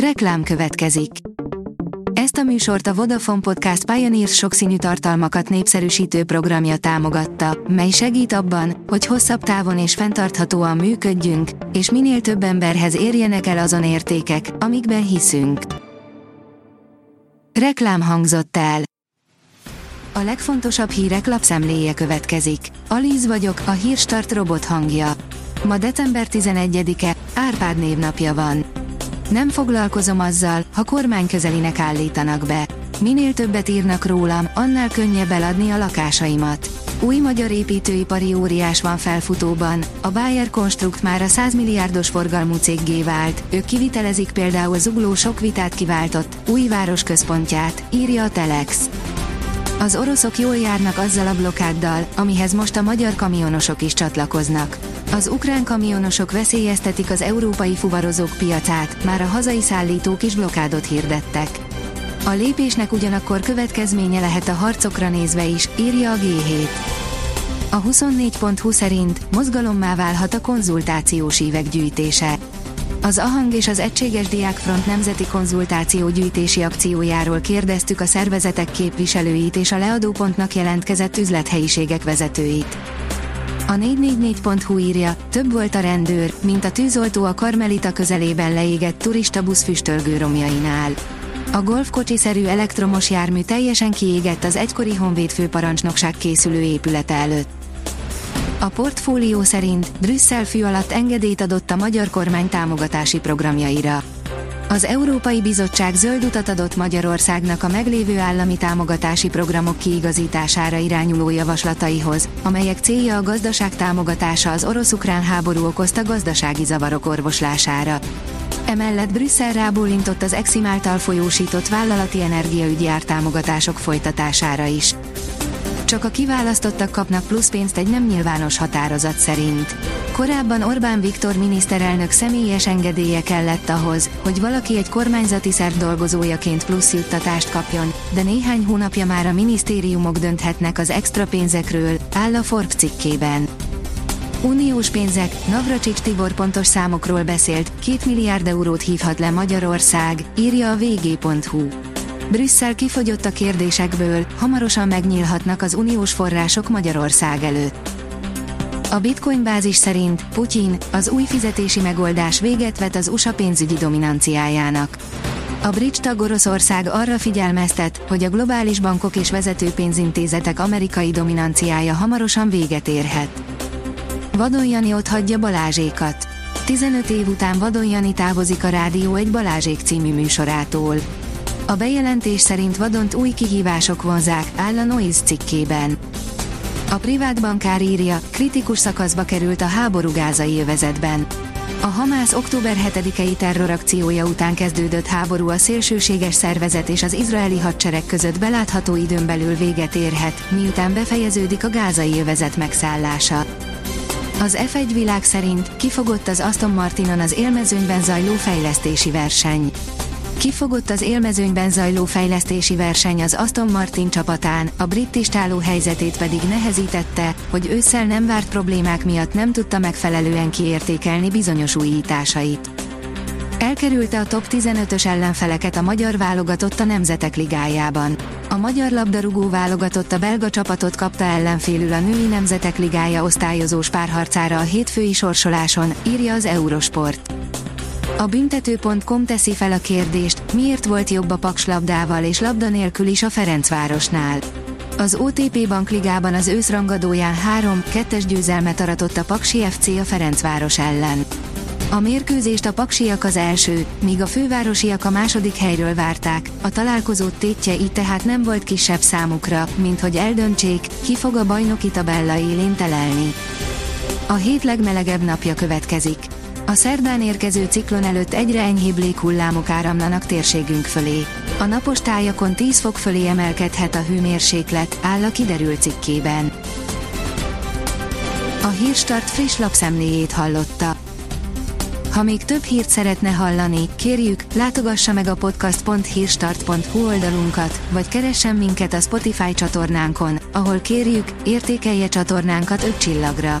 Reklám következik. Ezt a műsort a Vodafone Podcast Pioneers sokszínű tartalmakat népszerűsítő programja támogatta, mely segít abban, hogy hosszabb távon és fenntarthatóan működjünk, és minél több emberhez érjenek el azon értékek, amikben hiszünk. Reklám hangzott el. A legfontosabb hírek lapszemléje következik. Alíz vagyok, a hírstart robot hangja. Ma december 11-e, Árpád névnapja van. Nem foglalkozom azzal, ha kormány közelinek állítanak be. Minél többet írnak rólam, annál könnyebb eladni a lakásaimat. Új magyar építőipari óriás van felfutóban, a Bayer Construct már a 100 milliárdos forgalmú céggé vált, ők kivitelezik például zugló sok vitát kiváltott, új város központját, írja a Telex. Az oroszok jól járnak azzal a blokáddal, amihez most a magyar kamionosok is csatlakoznak. Az ukrán kamionosok veszélyeztetik az európai fuvarozók piacát, már a hazai szállítók is blokádot hirdettek. A lépésnek ugyanakkor következménye lehet a harcokra nézve is, írja a G7. A 24.20 szerint mozgalommá válhat a konzultációs évek gyűjtése. Az AHANG és az Egységes Diákfront Nemzeti Konzultáció gyűjtési akciójáról kérdeztük a szervezetek képviselőit és a leadópontnak jelentkezett üzlethelyiségek vezetőit. A 444.hu írja, több volt a rendőr, mint a tűzoltó a Karmelita közelében leégett turista busz füstölgő romjainál. A golfkocsiszerű elektromos jármű teljesen kiégett az egykori Honvéd főparancsnokság készülő épülete előtt. A portfólió szerint Brüsszel fű alatt engedélyt adott a magyar kormány támogatási programjaira. Az Európai Bizottság zöld utat adott Magyarországnak a meglévő állami támogatási programok kiigazítására irányuló javaslataihoz, amelyek célja a gazdaság támogatása az orosz-ukrán háború okozta gazdasági zavarok orvoslására. Emellett Brüsszel rábólintott az Exim által folyósított vállalati energiaügyi ártámogatások folytatására is csak a kiválasztottak kapnak plusz pénzt egy nem nyilvános határozat szerint. Korábban Orbán Viktor miniszterelnök személyes engedélye kellett ahhoz, hogy valaki egy kormányzati szerv dolgozójaként plusz juttatást kapjon, de néhány hónapja már a minisztériumok dönthetnek az extra pénzekről, áll a Forbes cikkében. Uniós pénzek, Navracsics Tibor pontos számokról beszélt, 2 milliárd eurót hívhat le Magyarország, írja a vg.hu. Brüsszel kifogyott a kérdésekből, hamarosan megnyílhatnak az uniós források Magyarország előtt. A Bitcoin bázis szerint Putyin az új fizetési megoldás véget vet az USA pénzügyi dominanciájának. A bridge tag Oroszország arra figyelmeztet, hogy a globális bankok és vezető pénzintézetek amerikai dominanciája hamarosan véget érhet. Vadon Jani ott hagyja Balázsékat. 15 év után Vadon Jani távozik a Rádió egy Balázsék című műsorától. A bejelentés szerint vadont új kihívások vonzák, áll a Noise cikkében. A privát bankár írja, kritikus szakaszba került a háború gázai övezetben. A Hamász október 7-i terrorakciója után kezdődött háború a szélsőséges szervezet és az izraeli hadsereg között belátható időn belül véget érhet, miután befejeződik a gázai övezet megszállása. Az F1 világ szerint kifogott az Aston Martinon az élmezőnyben zajló fejlesztési verseny. Kifogott az élmezőnyben zajló fejlesztési verseny az Aston Martin csapatán, a brit tistáló helyzetét pedig nehezítette, hogy ősszel nem várt problémák miatt nem tudta megfelelően kiértékelni bizonyos újításait. Elkerülte a top 15-ös ellenfeleket a magyar válogatott a Nemzetek Ligájában. A magyar labdarúgó válogatott a belga csapatot kapta ellenfélül a Női Nemzetek Ligája osztályozós párharcára a hétfői sorsoláson, írja az Eurosport. A büntető.com teszi fel a kérdést, miért volt jobb a Paks labdával és labda nélkül is a Ferencvárosnál. Az OTP Bankligában az őszrangadóján 3-2-es győzelmet aratott a Paksi FC a Ferencváros ellen. A mérkőzést a paksiak az első, míg a fővárosiak a második helyről várták, a találkozót tétje így tehát nem volt kisebb számukra, mint hogy eldöntsék, ki fog a bajnoki tabella élén telelni. A hét legmelegebb napja következik. A szerdán érkező ciklon előtt egyre enyhébb léghullámok áramlanak térségünk fölé. A napos tájakon 10 fok fölé emelkedhet a hőmérséklet, áll a kiderült cikkében. A Hírstart friss lapszemléjét hallotta. Ha még több hírt szeretne hallani, kérjük, látogassa meg a podcast.hírstart.hu oldalunkat, vagy keressen minket a Spotify csatornánkon, ahol kérjük, értékelje csatornánkat 5 csillagra.